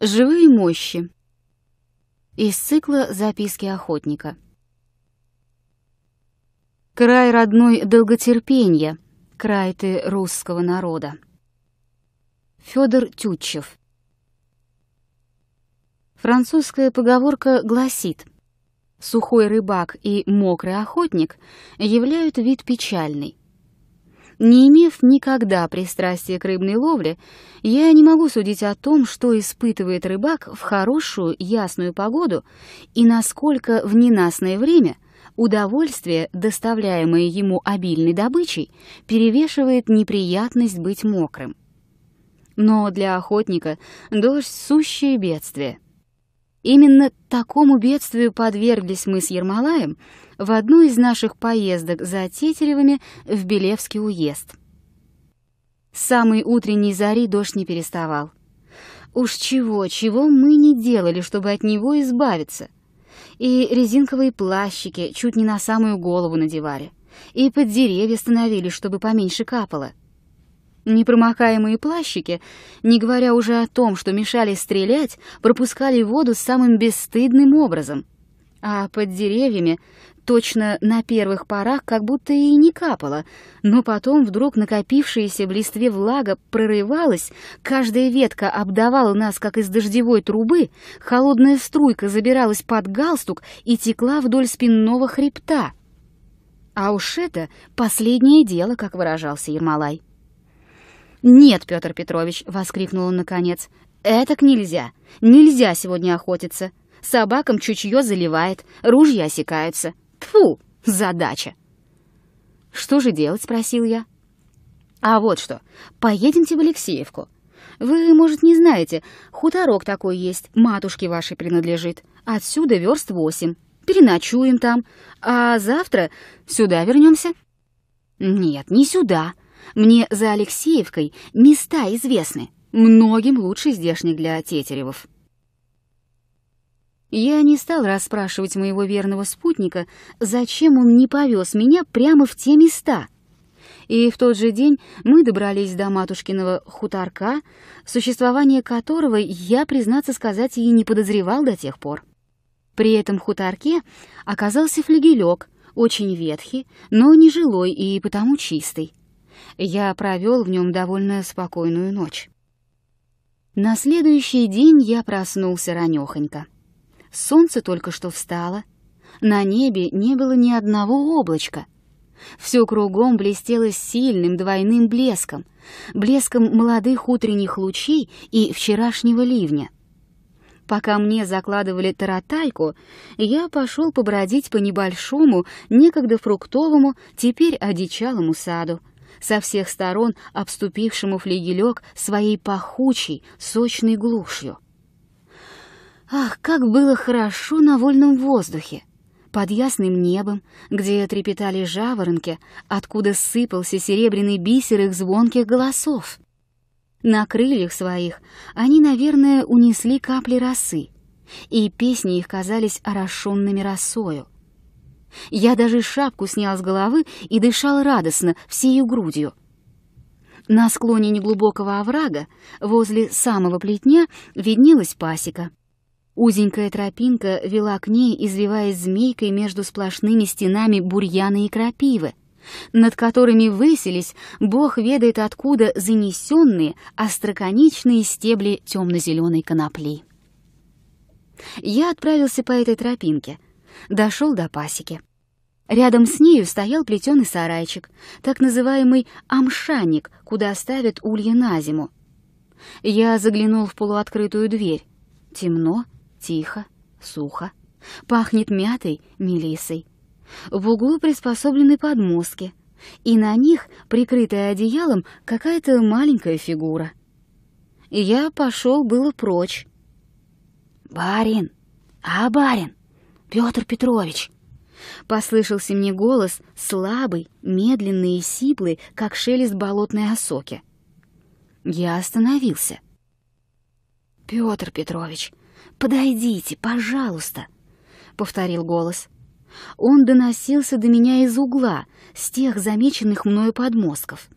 Живые мощи. Из цикла «Записки охотника». Край родной долготерпенья, край ты русского народа. Федор Тютчев. Французская поговорка гласит «Сухой рыбак и мокрый охотник являют вид печальный». Не имев никогда пристрастия к рыбной ловле, я не могу судить о том, что испытывает рыбак в хорошую ясную погоду и насколько в ненастное время удовольствие, доставляемое ему обильной добычей, перевешивает неприятность быть мокрым. Но для охотника дождь — сущее бедствие — Именно такому бедствию подверглись мы с Ермолаем в одну из наших поездок за Тетеревыми в Белевский уезд. С самой утренней зари дождь не переставал. Уж чего, чего мы не делали, чтобы от него избавиться. И резинковые плащики чуть не на самую голову надевали, и под деревья становились, чтобы поменьше капало. Непромокаемые плащики, не говоря уже о том, что мешали стрелять, пропускали воду самым бесстыдным образом. А под деревьями точно на первых порах как будто и не капало, но потом вдруг накопившаяся в листве влага прорывалась, каждая ветка обдавала нас, как из дождевой трубы, холодная струйка забиралась под галстук и текла вдоль спинного хребта. А уж это последнее дело, как выражался Ермолай. «Нет, Петр Петрович!» — воскликнул он наконец. «Этак нельзя! Нельзя сегодня охотиться! Собакам чутье заливает, ружья осекаются. Тфу, задача!» «Что же делать?» — спросил я. «А вот что, поедемте в Алексеевку. Вы, может, не знаете, хуторок такой есть, матушке вашей принадлежит. Отсюда верст восемь. Переночуем там, а завтра сюда вернемся. «Нет, не сюда», мне за Алексеевкой места известны, многим лучше здешних для Тетеревов. Я не стал расспрашивать моего верного спутника, зачем он не повез меня прямо в те места. И в тот же день мы добрались до матушкиного хуторка, существование которого я, признаться сказать, и не подозревал до тех пор. При этом хуторке оказался флигелек, очень ветхий, но не жилой и потому чистый я провел в нем довольно спокойную ночь. На следующий день я проснулся ранёхонько. Солнце только что встало, на небе не было ни одного облачка. Все кругом блестело сильным двойным блеском, блеском молодых утренних лучей и вчерашнего ливня. Пока мне закладывали таратайку, я пошел побродить по небольшому, некогда фруктовому, теперь одичалому саду, со всех сторон обступившему флигелек своей пахучей, сочной глушью. Ах, как было хорошо на вольном воздухе! Под ясным небом, где трепетали жаворонки, откуда сыпался серебряный бисер их звонких голосов. На крыльях своих они, наверное, унесли капли росы, и песни их казались орошенными росою. Я даже шапку снял с головы и дышал радостно, всею грудью. На склоне неглубокого оврага, возле самого плетня, виднелась пасека. Узенькая тропинка вела к ней, извиваясь змейкой между сплошными стенами бурьяна и крапивы, над которыми высились, бог ведает откуда, занесенные остроконечные стебли темно-зеленой конопли. Я отправился по этой тропинке — дошел до пасеки. Рядом с нею стоял плетеный сарайчик, так называемый амшанник, куда ставят улья на зиму. Я заглянул в полуоткрытую дверь. Темно, тихо, сухо. Пахнет мятой, мелисой. В углу приспособлены подмостки, и на них, прикрытая одеялом, какая-то маленькая фигура. Я пошел было прочь. «Барин! А, барин!» Петр Петрович!» Послышался мне голос, слабый, медленный и сиплый, как шелест болотной осоки. Я остановился. «Петр Петрович, подойдите, пожалуйста!» — повторил голос. Он доносился до меня из угла, с тех замеченных мною подмостков.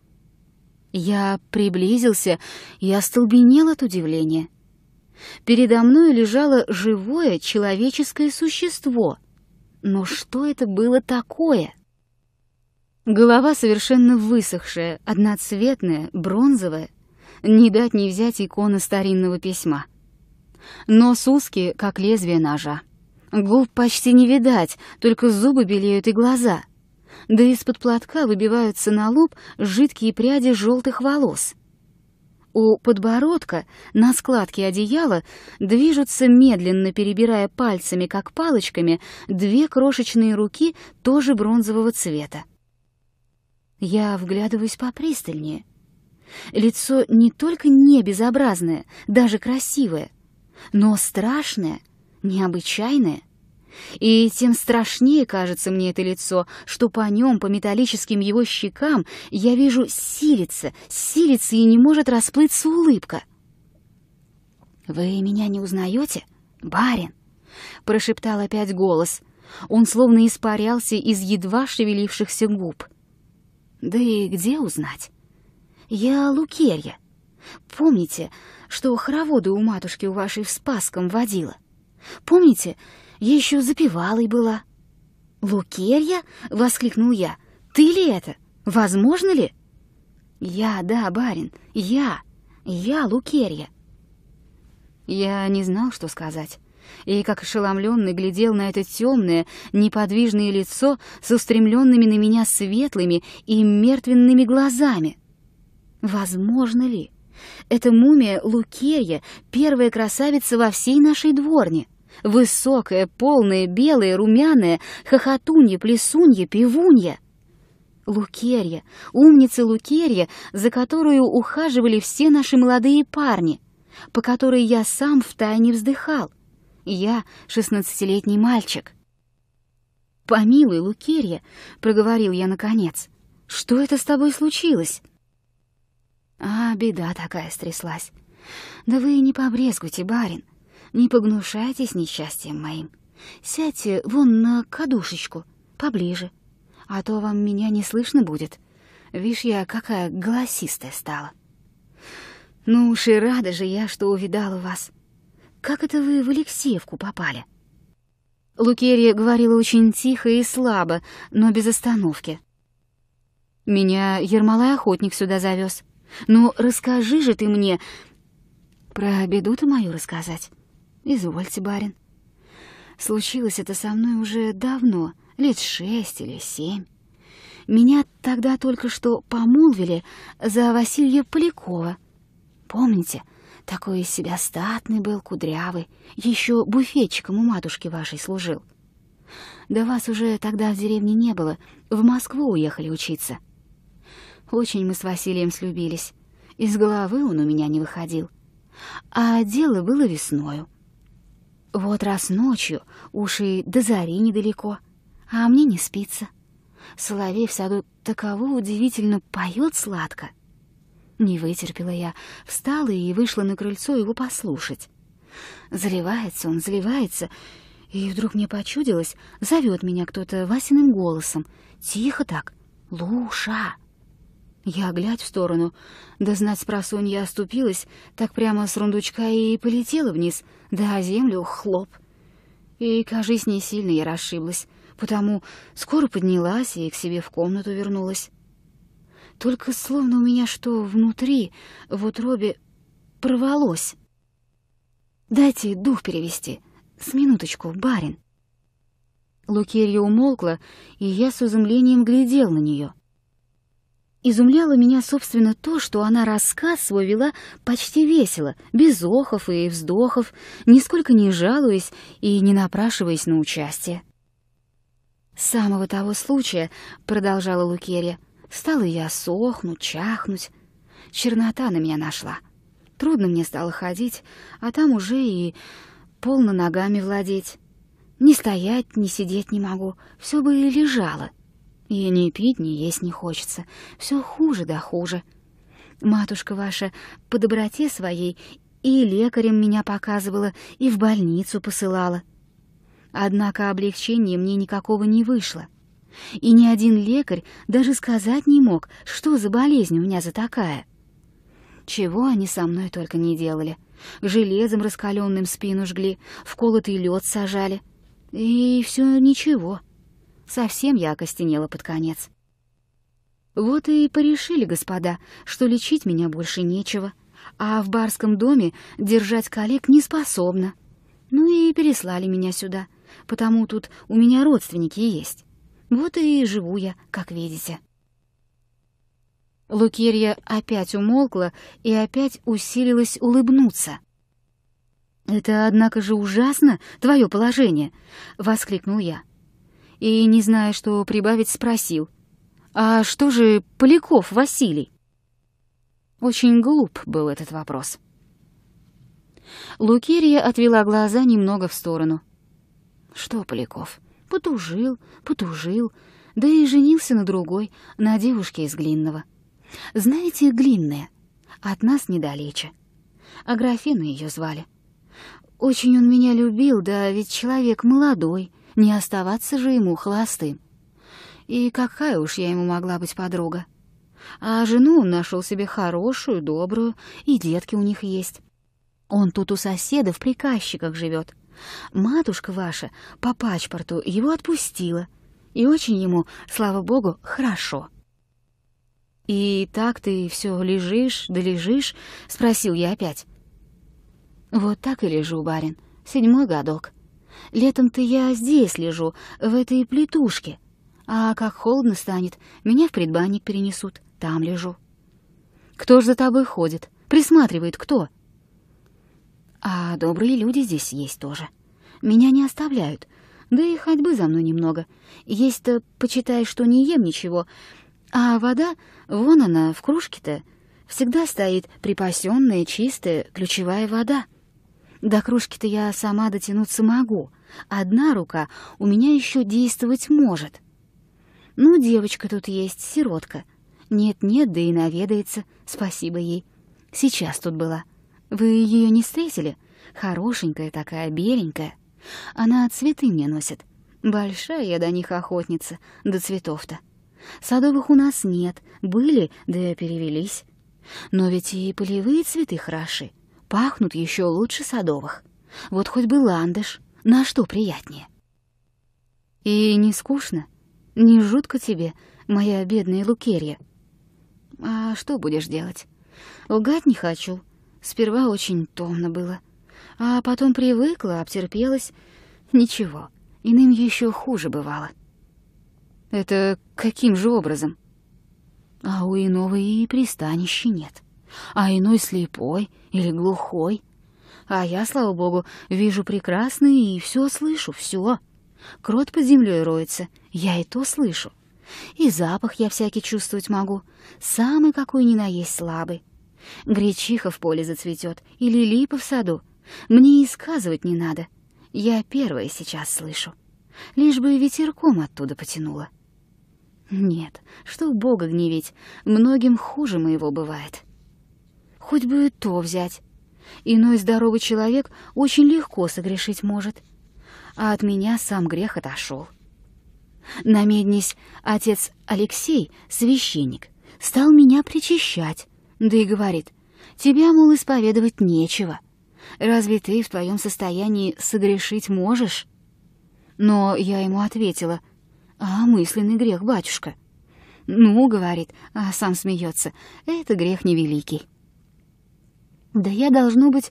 Я приблизился и остолбенел от удивления. Передо мной лежало живое человеческое существо. Но что это было такое? Голова совершенно высохшая, одноцветная, бронзовая. Не дать не взять икона старинного письма. Нос узкий, как лезвие ножа. Губ почти не видать, только зубы белеют и глаза. Да из-под платка выбиваются на лоб жидкие пряди желтых волос. У подбородка на складке одеяла движутся медленно, перебирая пальцами, как палочками, две крошечные руки тоже бронзового цвета. Я вглядываюсь попристальнее. Лицо не только не безобразное, даже красивое, но страшное, необычайное. И тем страшнее кажется мне это лицо, что по нем, по металлическим его щекам, я вижу силится, силится и не может расплыться улыбка. «Вы меня не узнаете, барин?» — прошептал опять голос. Он словно испарялся из едва шевелившихся губ. «Да и где узнать? Я Лукерья. Помните, что хороводы у матушки у вашей в Спасском водила? Помните, еще запевалой была. «Лукерья?» — воскликнул я. «Ты ли это? Возможно ли?» «Я, да, барин, я, я Лукерья». Я не знал, что сказать, и как ошеломленный глядел на это темное, неподвижное лицо с устремленными на меня светлыми и мертвенными глазами. Возможно ли? Эта мумия Лукерья — первая красавица во всей нашей дворне. Высокая, полная, белая, румяная, хохотунья, плесунья, пивунья. Лукерья, умница Лукерья, за которую ухаживали все наши молодые парни, по которой я сам втайне вздыхал. Я шестнадцатилетний мальчик. «Помилуй, Лукерья», — проговорил я наконец, — «что это с тобой случилось?» «А, беда такая стряслась. Да вы не побрезгуйте, барин не погнушайтесь несчастьем моим. Сядьте вон на кадушечку, поближе, а то вам меня не слышно будет. Вишь, я какая голосистая стала. Ну уж и рада же я, что увидала вас. Как это вы в Алексеевку попали?» Лукерия говорила очень тихо и слабо, но без остановки. «Меня Ермолай охотник сюда завез. Ну, расскажи же ты мне...» «Про беду-то мою рассказать?» «Извольте, барин. Случилось это со мной уже давно, лет шесть или семь. Меня тогда только что помолвили за Василия Полякова. Помните, такой из себя статный был, кудрявый, еще буфетчиком у матушки вашей служил. Да вас уже тогда в деревне не было, в Москву уехали учиться. Очень мы с Василием слюбились, из головы он у меня не выходил. А дело было весною. Вот раз ночью, уж и до зари недалеко, а мне не спится. Соловей в саду таково удивительно поет сладко. Не вытерпела я, встала и вышла на крыльцо его послушать. Заливается он, заливается, и вдруг мне почудилось, зовет меня кто-то Васиным голосом, тихо так, «Луша!» Я, глядь в сторону, да знать спросонья оступилась, так прямо с рундучка и полетела вниз, да землю хлоп. И, кажись, не сильно я расшиблась, потому скоро поднялась и к себе в комнату вернулась. Только словно у меня что внутри, в утробе, порвалось. Дайте дух перевести. С минуточку, барин. Лукерья умолкла, и я с изумлением глядел на нее. Изумляло меня, собственно, то, что она рассказ свой вела почти весело, без охов и вздохов, нисколько не жалуясь и не напрашиваясь на участие. «С самого того случая, — продолжала Лукерья, — стала я сохнуть, чахнуть. Чернота на меня нашла. Трудно мне стало ходить, а там уже и полно ногами владеть. Ни стоять, ни сидеть не могу, все бы и лежало». И ни пить, ни есть не хочется. Все хуже да хуже. Матушка ваша по доброте своей и лекарем меня показывала, и в больницу посылала. Однако облегчения мне никакого не вышло. И ни один лекарь даже сказать не мог, что за болезнь у меня за такая. Чего они со мной только не делали. Железом раскаленным спину жгли, в колотый лед сажали. И все ничего. Совсем я окостенела под конец. Вот и порешили, господа, что лечить меня больше нечего, а в барском доме держать коллег не способна. Ну и переслали меня сюда, потому тут у меня родственники есть. Вот и живу я, как видите. Лукерья опять умолкла и опять усилилась улыбнуться. «Это, однако же, ужасно, твое положение!» — воскликнул я. И, не зная, что прибавить, спросил. «А что же Поляков Василий?» Очень глуп был этот вопрос. Лукерья отвела глаза немного в сторону. «Что Поляков? Потужил, потужил, да и женился на другой, на девушке из Глинного. Знаете, Глинная, от нас недалече. Аграфена ее звали. Очень он меня любил, да ведь человек молодой, не оставаться же ему холостым. И какая уж я ему могла быть подруга. А жену он нашел себе хорошую, добрую, и детки у них есть. Он тут у соседа в приказчиках живет. Матушка ваша по пачпорту его отпустила, и очень ему, слава богу, хорошо. «И так ты все лежишь да лежишь?» — спросил я опять. Вот так и лежу, барин, седьмой годок. Летом-то я здесь лежу, в этой плитушке. А как холодно станет, меня в предбанник перенесут, там лежу. Кто ж за тобой ходит? Присматривает кто? А добрые люди здесь есть тоже. Меня не оставляют, да и ходьбы за мной немного. Есть-то, почитай, что не ем ничего, а вода, вон она, в кружке-то, всегда стоит припасенная, чистая, ключевая вода. До кружки-то я сама дотянуться могу. Одна рука у меня еще действовать может. Ну, девочка тут есть, сиротка. Нет-нет, да и наведается, спасибо ей. Сейчас тут была. Вы ее не встретили? Хорошенькая такая, беленькая. Она цветы мне носит. Большая я до них охотница, до цветов-то. Садовых у нас нет, были, да перевелись. Но ведь и полевые цветы хороши пахнут еще лучше садовых. Вот хоть бы ландыш, на что приятнее. И не скучно, не жутко тебе, моя бедная Лукерья. А что будешь делать? Лгать не хочу. Сперва очень томно было, а потом привыкла, обтерпелась. Ничего, иным еще хуже бывало. Это каким же образом? А у иного и пристанища нет а иной слепой или глухой. А я, слава богу, вижу прекрасно и все слышу, все. Крот под землей роется, я и то слышу. И запах я всякий чувствовать могу, самый какой ни на есть слабый. Гречиха в поле зацветет или липа в саду. Мне и сказывать не надо. Я первая сейчас слышу. Лишь бы ветерком оттуда потянуло. Нет, что Бога гневить, многим хуже моего бывает. Хоть бы и то взять. Иной здоровый человек очень легко согрешить может. А от меня сам грех отошел. На меднись отец Алексей, священник, стал меня причащать, да и говорит, тебя, мол, исповедовать нечего. Разве ты в твоем состоянии согрешить можешь? Но я ему ответила, а мысленный грех, батюшка. Ну, говорит, а сам смеется, это грех невеликий. Да я, должно быть,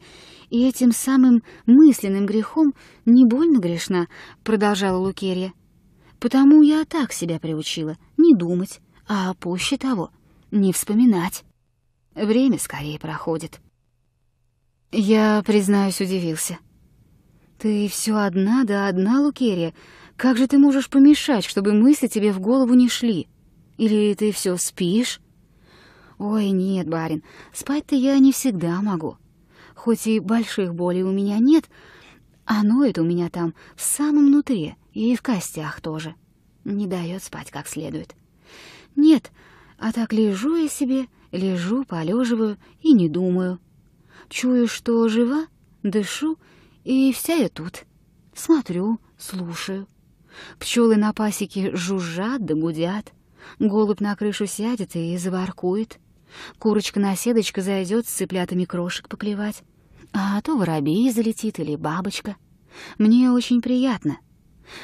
и этим самым мысленным грехом не больно грешна, продолжала Лукерья. Потому я так себя приучила, не думать, а пуще того, не вспоминать. Время скорее проходит. Я, признаюсь, удивился. Ты все одна да одна, Лукерья. Как же ты можешь помешать, чтобы мысли тебе в голову не шли? Или ты все спишь? «Ой, нет, барин, спать-то я не всегда могу. Хоть и больших болей у меня нет, оно это у меня там в самом внутри и в костях тоже. Не дает спать как следует. Нет, а так лежу я себе, лежу, полеживаю и не думаю. Чую, что жива, дышу, и вся я тут. Смотрю, слушаю. Пчелы на пасеке жужжат да гудят. Голубь на крышу сядет и заворкует. Курочка-наседочка зайдет с цыплятами крошек поклевать. А то воробей залетит или бабочка. Мне очень приятно.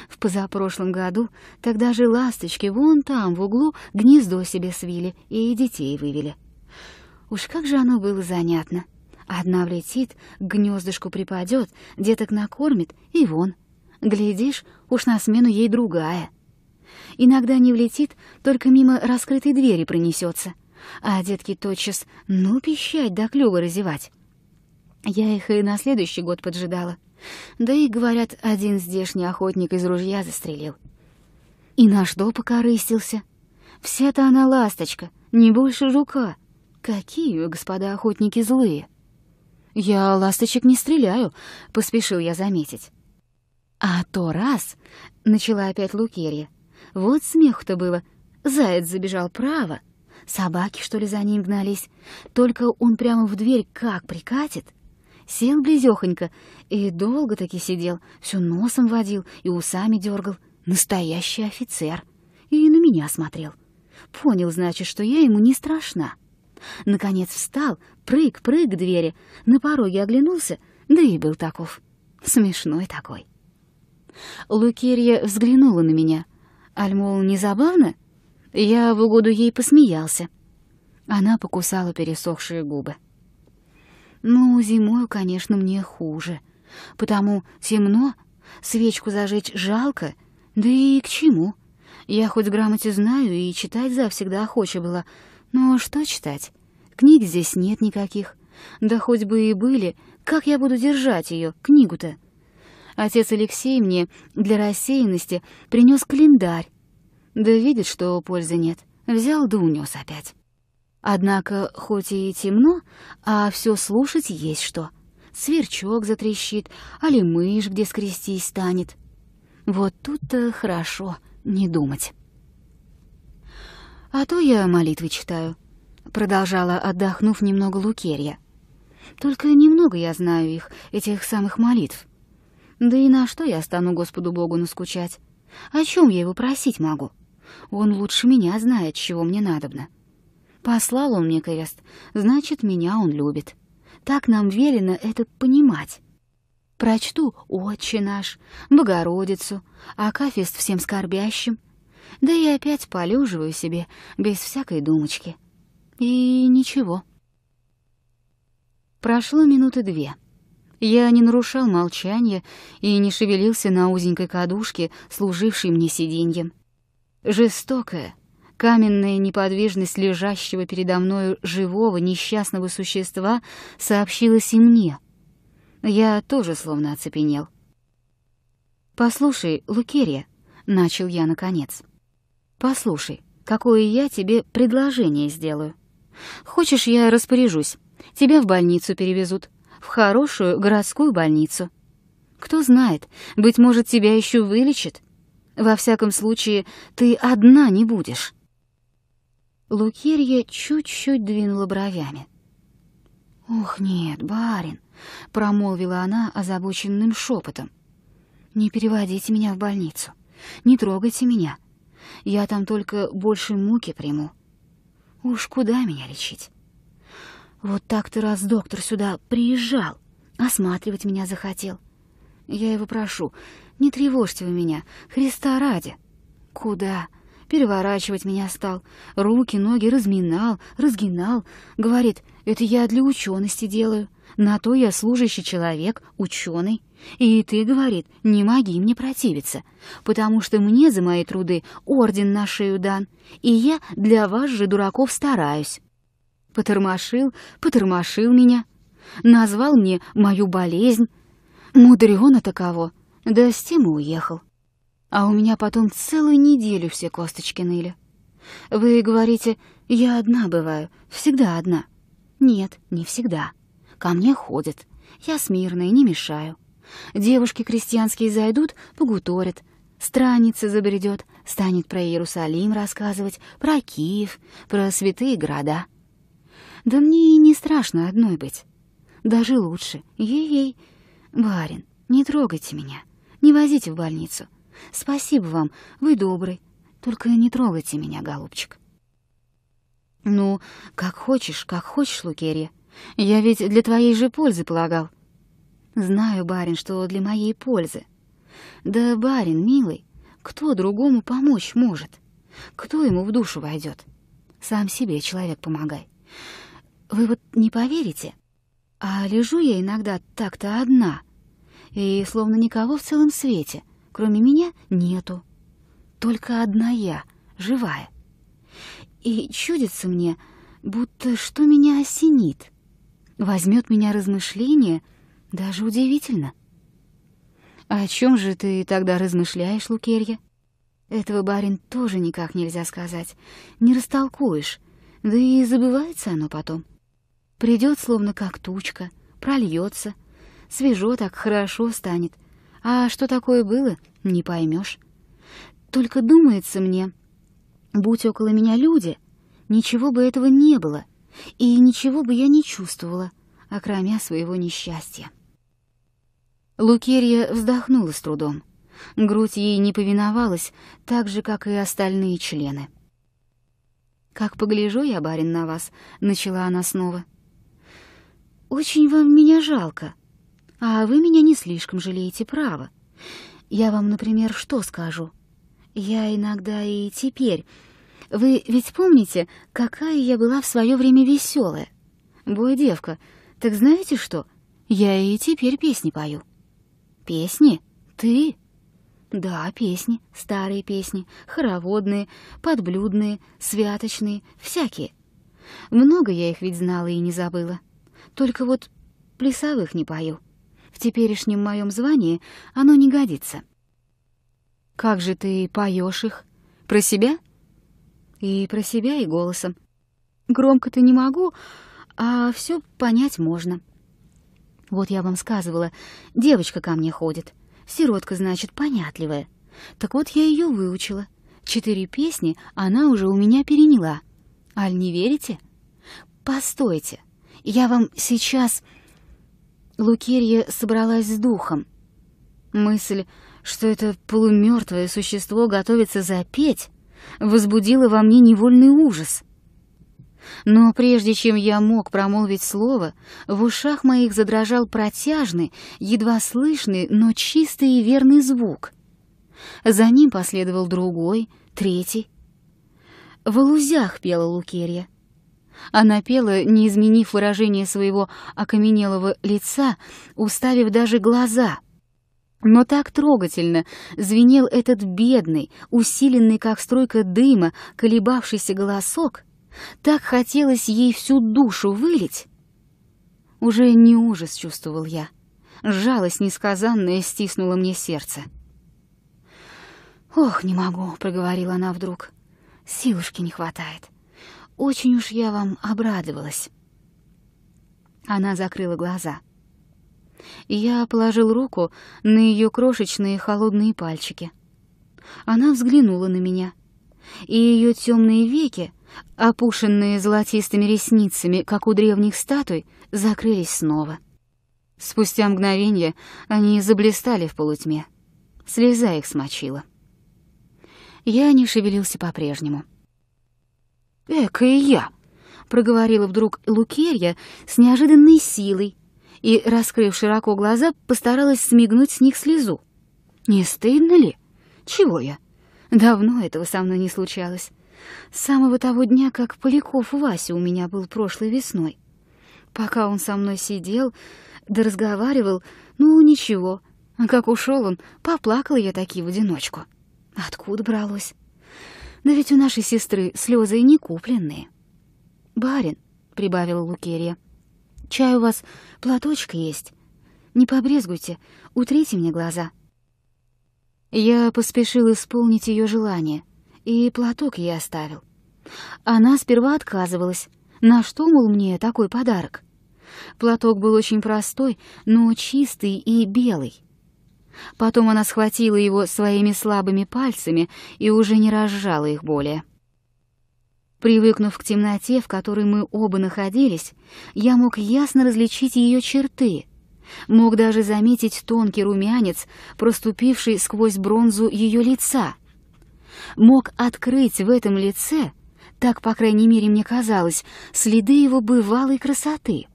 В позапрошлом году тогда же ласточки вон там в углу гнездо себе свили и детей вывели. Уж как же оно было занятно. Одна влетит, к гнездышку припадет, деток накормит и вон. Глядишь, уж на смену ей другая. Иногда не влетит, только мимо раскрытой двери пронесется, а детки тотчас ну пищать да клювы разевать. Я их и на следующий год поджидала. Да и, говорят, один здешний охотник из ружья застрелил. И на что покорыстился? Вся-то она ласточка, не больше жука. Какие вы, господа охотники, злые!» «Я ласточек не стреляю», — поспешил я заметить. «А то раз», — начала опять Лукерья, — «вот смех-то было. Заяц забежал право. Собаки, что ли, за ним гнались. Только он прямо в дверь как прикатит. Сел близёхонько и долго-таки сидел, всё носом водил и усами дергал. Настоящий офицер. И на меня смотрел. Понял, значит, что я ему не страшна. Наконец встал, прыг-прыг к двери, на пороге оглянулся, да и был таков. Смешной такой. Лукерья взглянула на меня. Аль, мол, не забавно? Я в угоду ей посмеялся. Она покусала пересохшие губы. Ну, зимой, конечно, мне хуже, потому темно, свечку зажечь жалко, да и к чему? Я хоть грамоте знаю и читать завсегда охоча была, но что читать? Книг здесь нет никаких. Да хоть бы и были, как я буду держать ее, книгу-то? Отец Алексей мне для рассеянности принес календарь. Да видит, что пользы нет. Взял да унес опять. Однако, хоть и темно, а все слушать есть что. Сверчок затрещит, али мышь где скрестись станет. Вот тут-то хорошо не думать. А то я молитвы читаю, продолжала, отдохнув немного Лукерья. Только немного я знаю их, этих самых молитв. Да и на что я стану Господу Богу наскучать? О чем я его просить могу? Он лучше меня знает, чего мне надобно. Послал он мне крест, значит, меня он любит. Так нам велено это понимать. Прочту «Отче наш», «Богородицу», «Акафист всем скорбящим», да и опять полюживаю себе, без всякой думочки. И ничего. Прошло минуты две. Я не нарушал молчания и не шевелился на узенькой кадушке, служившей мне сиденьем. Жестокая, каменная неподвижность лежащего передо мною живого несчастного существа сообщилась и мне. Я тоже словно оцепенел. «Послушай, Лукерия», — начал я наконец, — «послушай, какое я тебе предложение сделаю. Хочешь, я распоряжусь, тебя в больницу перевезут, в хорошую городскую больницу. Кто знает, быть может, тебя еще вылечат. Во всяком случае, ты одна не будешь». Лукерья чуть-чуть двинула бровями. «Ох, нет, барин», — промолвила она озабоченным шепотом. «Не переводите меня в больницу, не трогайте меня. Я там только больше муки приму. Уж куда меня лечить? Вот так-то раз доктор сюда приезжал, осматривать меня захотел. Я его прошу, не тревожьте вы меня, Христа ради. Куда? Переворачивать меня стал, руки, ноги разминал, разгинал. Говорит, это я для учености делаю. На то я служащий человек, ученый. И ты, говорит, не моги мне противиться, потому что мне за мои труды орден на шею дан, и я для вас же, дураков, стараюсь. Потормошил, потормошил меня, назвал мне мою болезнь. Мудрёно таково, да с тем и уехал. А у меня потом целую неделю все косточки ныли. Вы говорите, я одна бываю, всегда одна. Нет, не всегда. Ко мне ходят. Я смирная, не мешаю. Девушки крестьянские зайдут, погуторят. Страница забредет, станет про Иерусалим рассказывать, про Киев, про святые города. Да мне и не страшно одной быть. Даже лучше. Ей-ей. Барин, не трогайте меня. Не возите в больницу. Спасибо вам, вы добрый. Только не трогайте меня, голубчик. Ну, как хочешь, как хочешь, Лукерья. Я ведь для твоей же пользы полагал. Знаю, барин, что для моей пользы. Да, барин, милый, кто другому помочь может? Кто ему в душу войдет? Сам себе, человек, помогай. Вы вот не поверите, а лежу я иногда так-то одна, и словно никого в целом свете, кроме меня, нету. Только одна я, живая. И чудится мне, будто что меня осенит. Возьмет меня размышление, даже удивительно. «О чем же ты тогда размышляешь, Лукерья?» «Этого, барин, тоже никак нельзя сказать. Не растолкуешь, да и забывается оно потом. Придет, словно как тучка, прольется, свежо так хорошо станет. А что такое было, не поймешь. Только думается мне, будь около меня люди, ничего бы этого не было, и ничего бы я не чувствовала, окромя своего несчастья. Лукерья вздохнула с трудом. Грудь ей не повиновалась, так же, как и остальные члены. «Как погляжу я, барин, на вас», — начала она снова. «Очень вам меня жалко, а вы меня не слишком жалеете, право. Я вам, например, что скажу? Я иногда и теперь... Вы ведь помните, какая я была в свое время веселая? Бой девка, так знаете что? Я и теперь песни пою». Песни? Ты? Да, песни, старые песни, хороводные, подблюдные, святочные, всякие. Много я их ведь знала и не забыла. Только вот плясовых не пою. В теперешнем моем звании оно не годится. Как же ты поешь их? Про себя? И про себя, и голосом. Громко-то не могу, а все понять можно. Вот я вам сказывала, девочка ко мне ходит. Сиротка, значит, понятливая. Так вот я ее выучила. Четыре песни она уже у меня переняла. Аль не верите? Постойте, я вам сейчас... Лукерья собралась с духом. Мысль, что это полумертвое существо готовится запеть, возбудила во мне невольный ужас. Но прежде чем я мог промолвить слово, в ушах моих задрожал протяжный, едва слышный, но чистый и верный звук. За ним последовал другой, третий. В лузях пела Лукерья. Она пела, не изменив выражение своего окаменелого лица, уставив даже глаза. Но так трогательно звенел этот бедный, усиленный, как струйка дыма, колебавшийся голосок, так хотелось ей всю душу вылить. Уже не ужас чувствовал я. Жалость несказанная стиснула мне сердце. «Ох, не могу», — проговорила она вдруг. «Силушки не хватает. Очень уж я вам обрадовалась». Она закрыла глаза. Я положил руку на ее крошечные холодные пальчики. Она взглянула на меня, и ее темные веки опушенные золотистыми ресницами, как у древних статуй, закрылись снова. Спустя мгновение они заблистали в полутьме. Слеза их смочила. Я не шевелился по-прежнему. «Эка и я!» — проговорила вдруг Лукерья с неожиданной силой и, раскрыв широко глаза, постаралась смигнуть с них слезу. «Не стыдно ли? Чего я? Давно этого со мной не случалось. С самого того дня, как Поляков Вася у меня был прошлой весной. Пока он со мной сидел, да разговаривал, ну, ничего. А как ушел он, поплакала я таки в одиночку. Откуда бралось? Да ведь у нашей сестры слезы не купленные. «Барин», — прибавила Лукерия, — «чай у вас платочка есть. Не побрезгуйте, утрите мне глаза». Я поспешил исполнить ее желание и платок ей оставил. Она сперва отказывалась. На что, мол, мне такой подарок? Платок был очень простой, но чистый и белый. Потом она схватила его своими слабыми пальцами и уже не разжала их более. Привыкнув к темноте, в которой мы оба находились, я мог ясно различить ее черты, мог даже заметить тонкий румянец, проступивший сквозь бронзу ее лица — мог открыть в этом лице Так, по крайней мере, мне казалось, следы его бывалой красоты.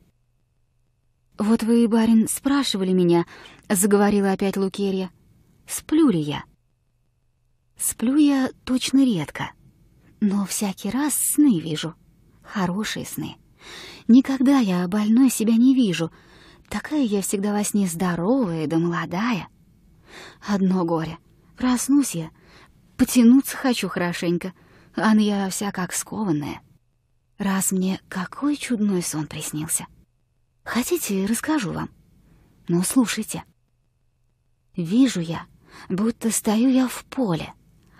«Вот вы, барин, спрашивали меня», — заговорила опять Лукерья, — «сплю ли я?» Сплю я точно редко, но всякий раз сны вижу, хорошие сны. Никогда я больной себя не вижу, такая я всегда во сне здоровая да молодая. Одно горе, проснусь я, потянуться хочу хорошенько, а я вся как скованная. Раз мне какой чудной сон приснился. Хотите, расскажу вам? Ну, слушайте. Вижу я, будто стою я в поле,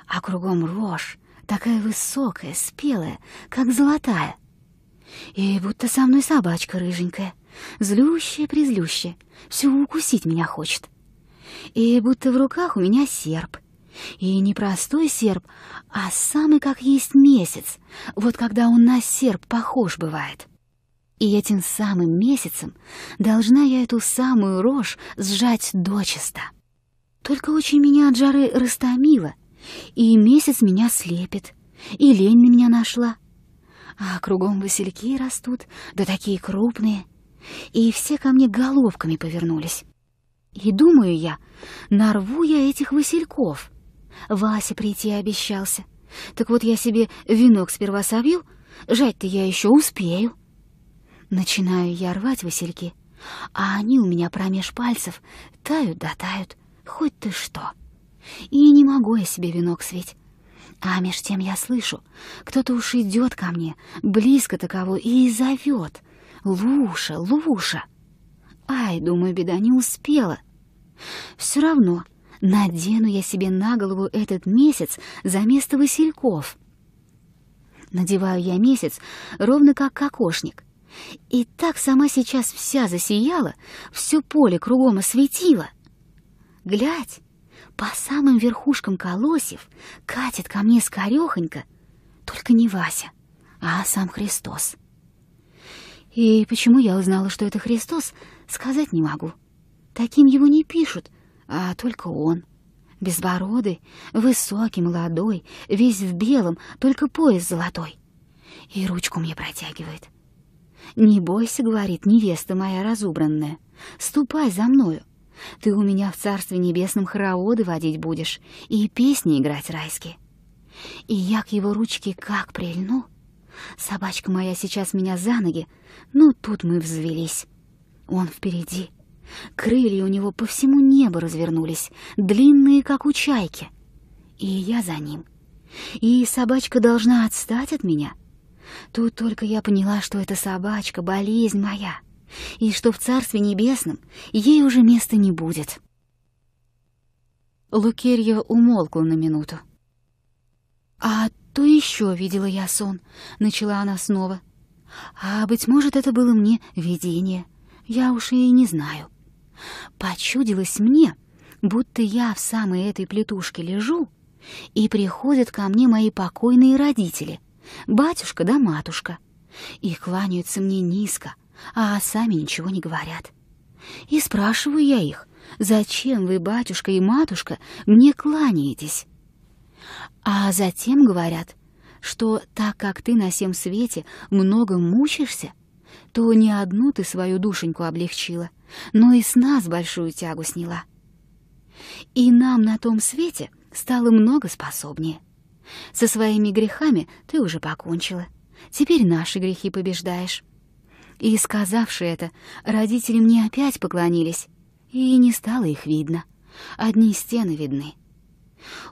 а кругом рожь, такая высокая, спелая, как золотая. И будто со мной собачка рыженькая, злющая-призлющая, все укусить меня хочет. И будто в руках у меня серп. И не простой серп, а самый как есть месяц, вот когда он на серп похож бывает. И этим самым месяцем должна я эту самую рожь сжать дочисто. Только очень меня от жары растомило, и месяц меня слепит, и лень на меня нашла. А кругом васильки растут, да такие крупные, и все ко мне головками повернулись. И думаю я, нарву я этих васильков. Вася прийти обещался. Так вот я себе венок сперва собью, жать-то я еще успею. Начинаю я рвать васильки, а они у меня промеж пальцев тают да тают, хоть ты что. И не могу я себе венок светь. А меж тем я слышу, кто-то уж идет ко мне, близко таково, и зовет. «Луша, Луша!» Ай, думаю, беда не успела. Все равно надену я себе на голову этот месяц за место васильков. Надеваю я месяц ровно как кокошник. И так сама сейчас вся засияла, все поле кругом осветила. Глядь, по самым верхушкам колосьев катит ко мне скорехонько, только не Вася, а сам Христос. И почему я узнала, что это Христос, сказать не могу. Таким его не пишут, а только он. Безбородый, высокий, молодой, весь в белом, только пояс золотой. И ручку мне протягивает. «Не бойся», — говорит невеста моя разубранная, — «ступай за мною, ты у меня в Царстве Небесном хороводы водить будешь и песни играть райские. И я к его ручке как прильну. Собачка моя сейчас меня за ноги, ну тут мы взвелись. Он впереди. Крылья у него по всему небу развернулись, длинные, как у чайки. И я за ним. И собачка должна отстать от меня. Тут только я поняла, что эта собачка — болезнь моя — и что в Царстве Небесном ей уже места не будет. Лукерья умолкла на минуту. «А то еще видела я сон», — начала она снова. «А, быть может, это было мне видение, я уж и не знаю. Почудилось мне, будто я в самой этой плетушке лежу, и приходят ко мне мои покойные родители, батюшка да матушка, и кланяются мне низко, а сами ничего не говорят. И спрашиваю я их, зачем вы, батюшка и матушка, мне кланяетесь? А затем говорят, что так как ты на всем свете много мучишься, то не одну ты свою душеньку облегчила, но и с нас большую тягу сняла. И нам на том свете стало много способнее. Со своими грехами ты уже покончила. Теперь наши грехи побеждаешь. И, сказавши это, родители мне опять поклонились, и не стало их видно. Одни стены видны.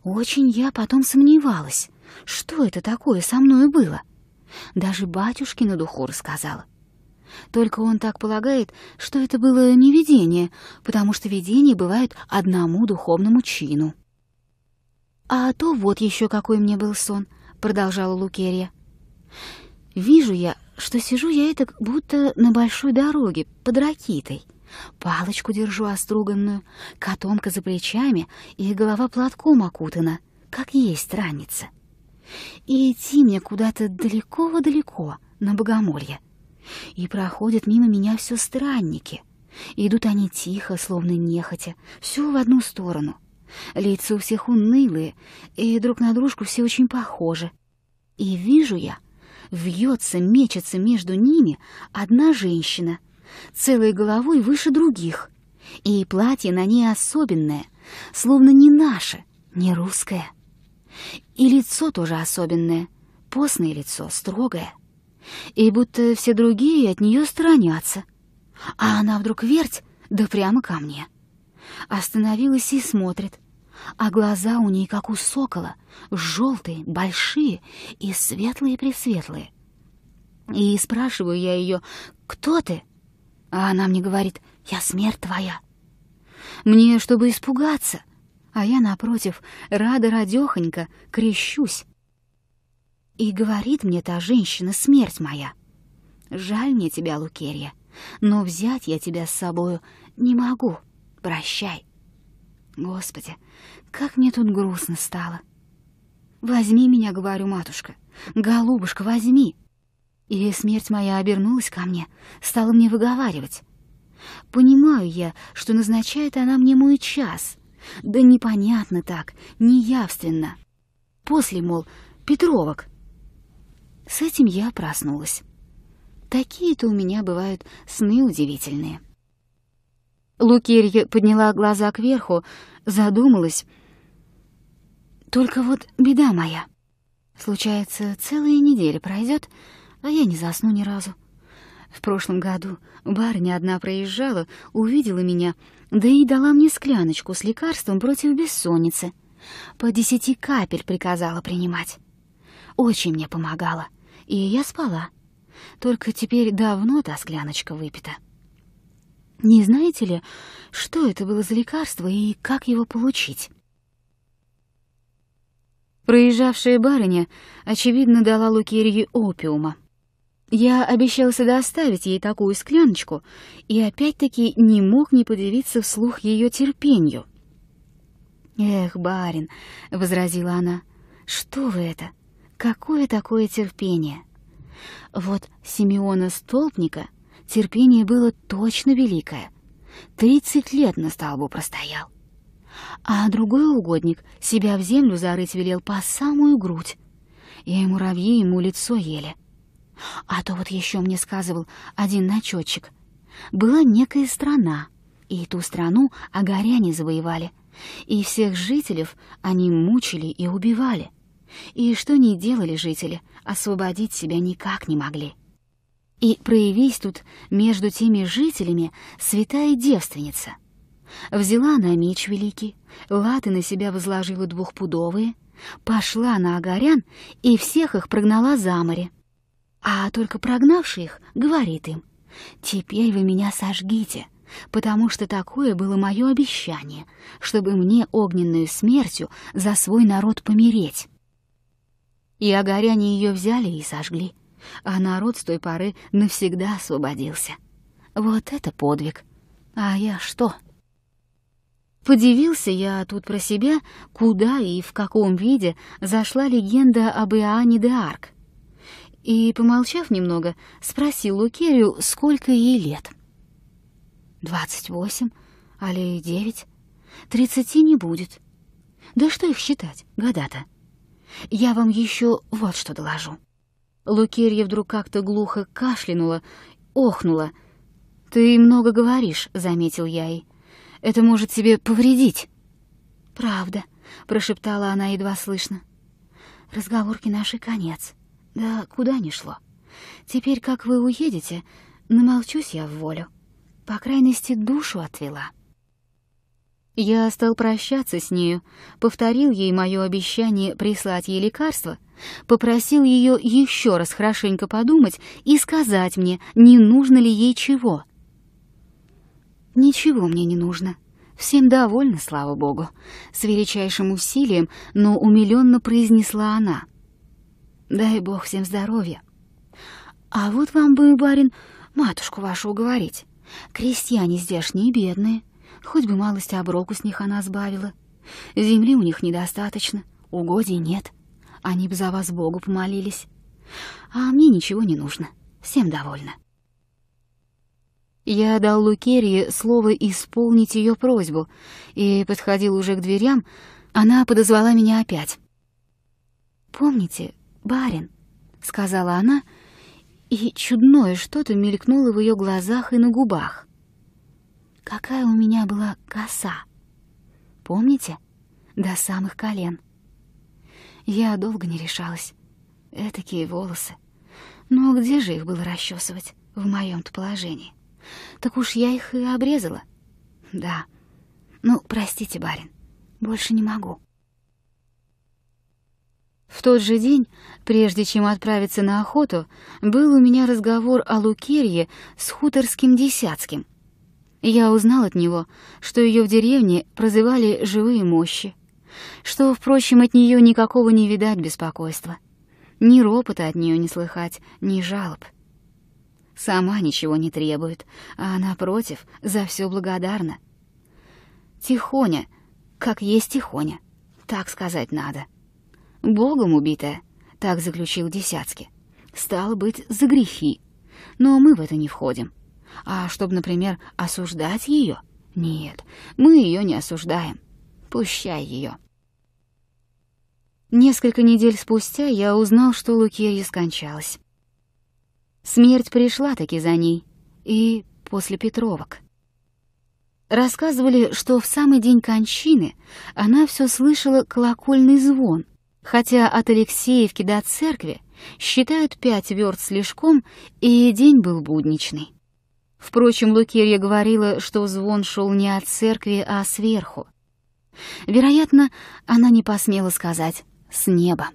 Очень я потом сомневалась, что это такое со мною было. Даже батюшке на духу рассказала. Только он так полагает, что это было не видение, потому что видения бывают одному духовному чину. «А то вот еще какой мне был сон», — продолжала Лукерья. «Вижу я, что сижу я это будто на большой дороге под ракитой. Палочку держу оструганную, котомка за плечами и голова платком окутана, как есть ранится. И идти мне куда-то далеко-далеко, на богомолье. И проходят мимо меня все странники. Идут они тихо, словно нехотя, все в одну сторону. Лица у всех унылые, и друг на дружку все очень похожи. И вижу я, вьется, мечется между ними одна женщина, целой головой выше других, и платье на ней особенное, словно не наше, не русское. И лицо тоже особенное, постное лицо, строгое. И будто все другие от нее сторонятся. А она вдруг верть, да прямо ко мне. Остановилась и смотрит, а глаза у ней, как у сокола, желтые, большие и светлые-пресветлые. И спрашиваю я ее, кто ты? А она мне говорит, я смерть твоя. Мне, чтобы испугаться, а я, напротив, рада-радехонько, крещусь. И говорит мне та женщина, смерть моя. Жаль мне тебя, Лукерья, но взять я тебя с собою не могу. Прощай. Господи, как мне тут грустно стало. Возьми меня, говорю, матушка, голубушка, возьми. И смерть моя обернулась ко мне, стала мне выговаривать. Понимаю я, что назначает она мне мой час. Да непонятно так, неявственно. После, мол, Петровок. С этим я проснулась. Такие-то у меня бывают сны удивительные. Лукерья подняла глаза кверху, задумалась. Только вот беда моя. Случается, целая неделя пройдет, а я не засну ни разу. В прошлом году барыня одна проезжала, увидела меня, да и дала мне скляночку с лекарством против бессонницы. По десяти капель приказала принимать. Очень мне помогала, и я спала. Только теперь давно та скляночка выпита. Не знаете ли, что это было за лекарство и как его получить? Проезжавшая барыня, очевидно, дала Лукерье опиума. Я обещался доставить ей такую скляночку, и опять-таки не мог не подивиться вслух ее терпению. «Эх, барин», — возразила она, — «что вы это? Какое такое терпение?» Вот Симеона Столпника терпение было точно великое. Тридцать лет на столбу простоял. А другой угодник себя в землю зарыть велел по самую грудь. И муравьи ему лицо ели. А то вот еще мне сказывал один начетчик. Была некая страна, и ту страну агаряне завоевали, и всех жителей они мучили и убивали. И что ни делали жители, освободить себя никак не могли. И проявись тут между теми жителями святая девственница. Взяла она меч великий, латы на себя возложила двухпудовые, пошла на агарян и всех их прогнала за море. А только прогнавший их говорит им, «Теперь вы меня сожгите, потому что такое было мое обещание, чтобы мне огненную смертью за свой народ помереть». И огоряне ее взяли и сожгли, а народ с той поры навсегда освободился. Вот это подвиг. А я что? Подивился я тут про себя, куда и в каком виде зашла легенда об Иоанне де Арк — и, помолчав немного, спросил Лукерию, сколько ей лет. «Двадцать восемь, али девять. Тридцати не будет. Да что их считать, года-то? Я вам еще вот что доложу». Лукерья вдруг как-то глухо кашлянула, охнула. «Ты много говоришь», — заметил я ей. «Это может тебе повредить». «Правда», — прошептала она едва слышно. «Разговорки наши конец». Да куда ни шло. Теперь, как вы уедете, намолчусь я в волю. По крайности, душу отвела. Я стал прощаться с нею, повторил ей мое обещание прислать ей лекарство, попросил ее еще раз хорошенько подумать и сказать мне, не нужно ли ей чего. Ничего мне не нужно. Всем довольна, слава богу. С величайшим усилием, но умиленно произнесла она. Дай бог всем здоровья. А вот вам бы, барин, матушку вашу уговорить. Крестьяне здешние бедные, хоть бы малость оброку с них она сбавила. Земли у них недостаточно, угодий нет. Они бы за вас Богу помолились. А мне ничего не нужно, всем довольна. Я дал Лукерии слово исполнить ее просьбу, и подходил уже к дверям, она подозвала меня опять. «Помните, барин, — сказала она, и чудное что-то мелькнуло в ее глазах и на губах. Какая у меня была коса. Помните? До самых колен. Я долго не решалась. Этакие волосы. Но где же их было расчесывать в моем-то положении? Так уж я их и обрезала. Да. Ну, простите, барин, больше не могу. В тот же день, прежде чем отправиться на охоту, был у меня разговор о Лукерье с хуторским Десяцким. Я узнал от него, что ее в деревне прозывали «живые мощи», что, впрочем, от нее никакого не видать беспокойства. Ни ропота от нее не слыхать, ни жалоб. Сама ничего не требует, а, напротив, за все благодарна. Тихоня, как есть тихоня, так сказать надо. Богом убитая, так заключил Десяцкий. Стало быть, за грехи. Но мы в это не входим. А чтобы, например, осуждать ее? Нет, мы ее не осуждаем. Пущай ее. Несколько недель спустя я узнал, что Лукерья скончалась. Смерть пришла таки за ней, и после Петровок. Рассказывали, что в самый день кончины она все слышала колокольный звон, хотя от Алексеевки до церкви считают пять верст слишком, и день был будничный. Впрочем, Лукерья говорила, что звон шел не от церкви, а сверху. Вероятно, она не посмела сказать «с неба».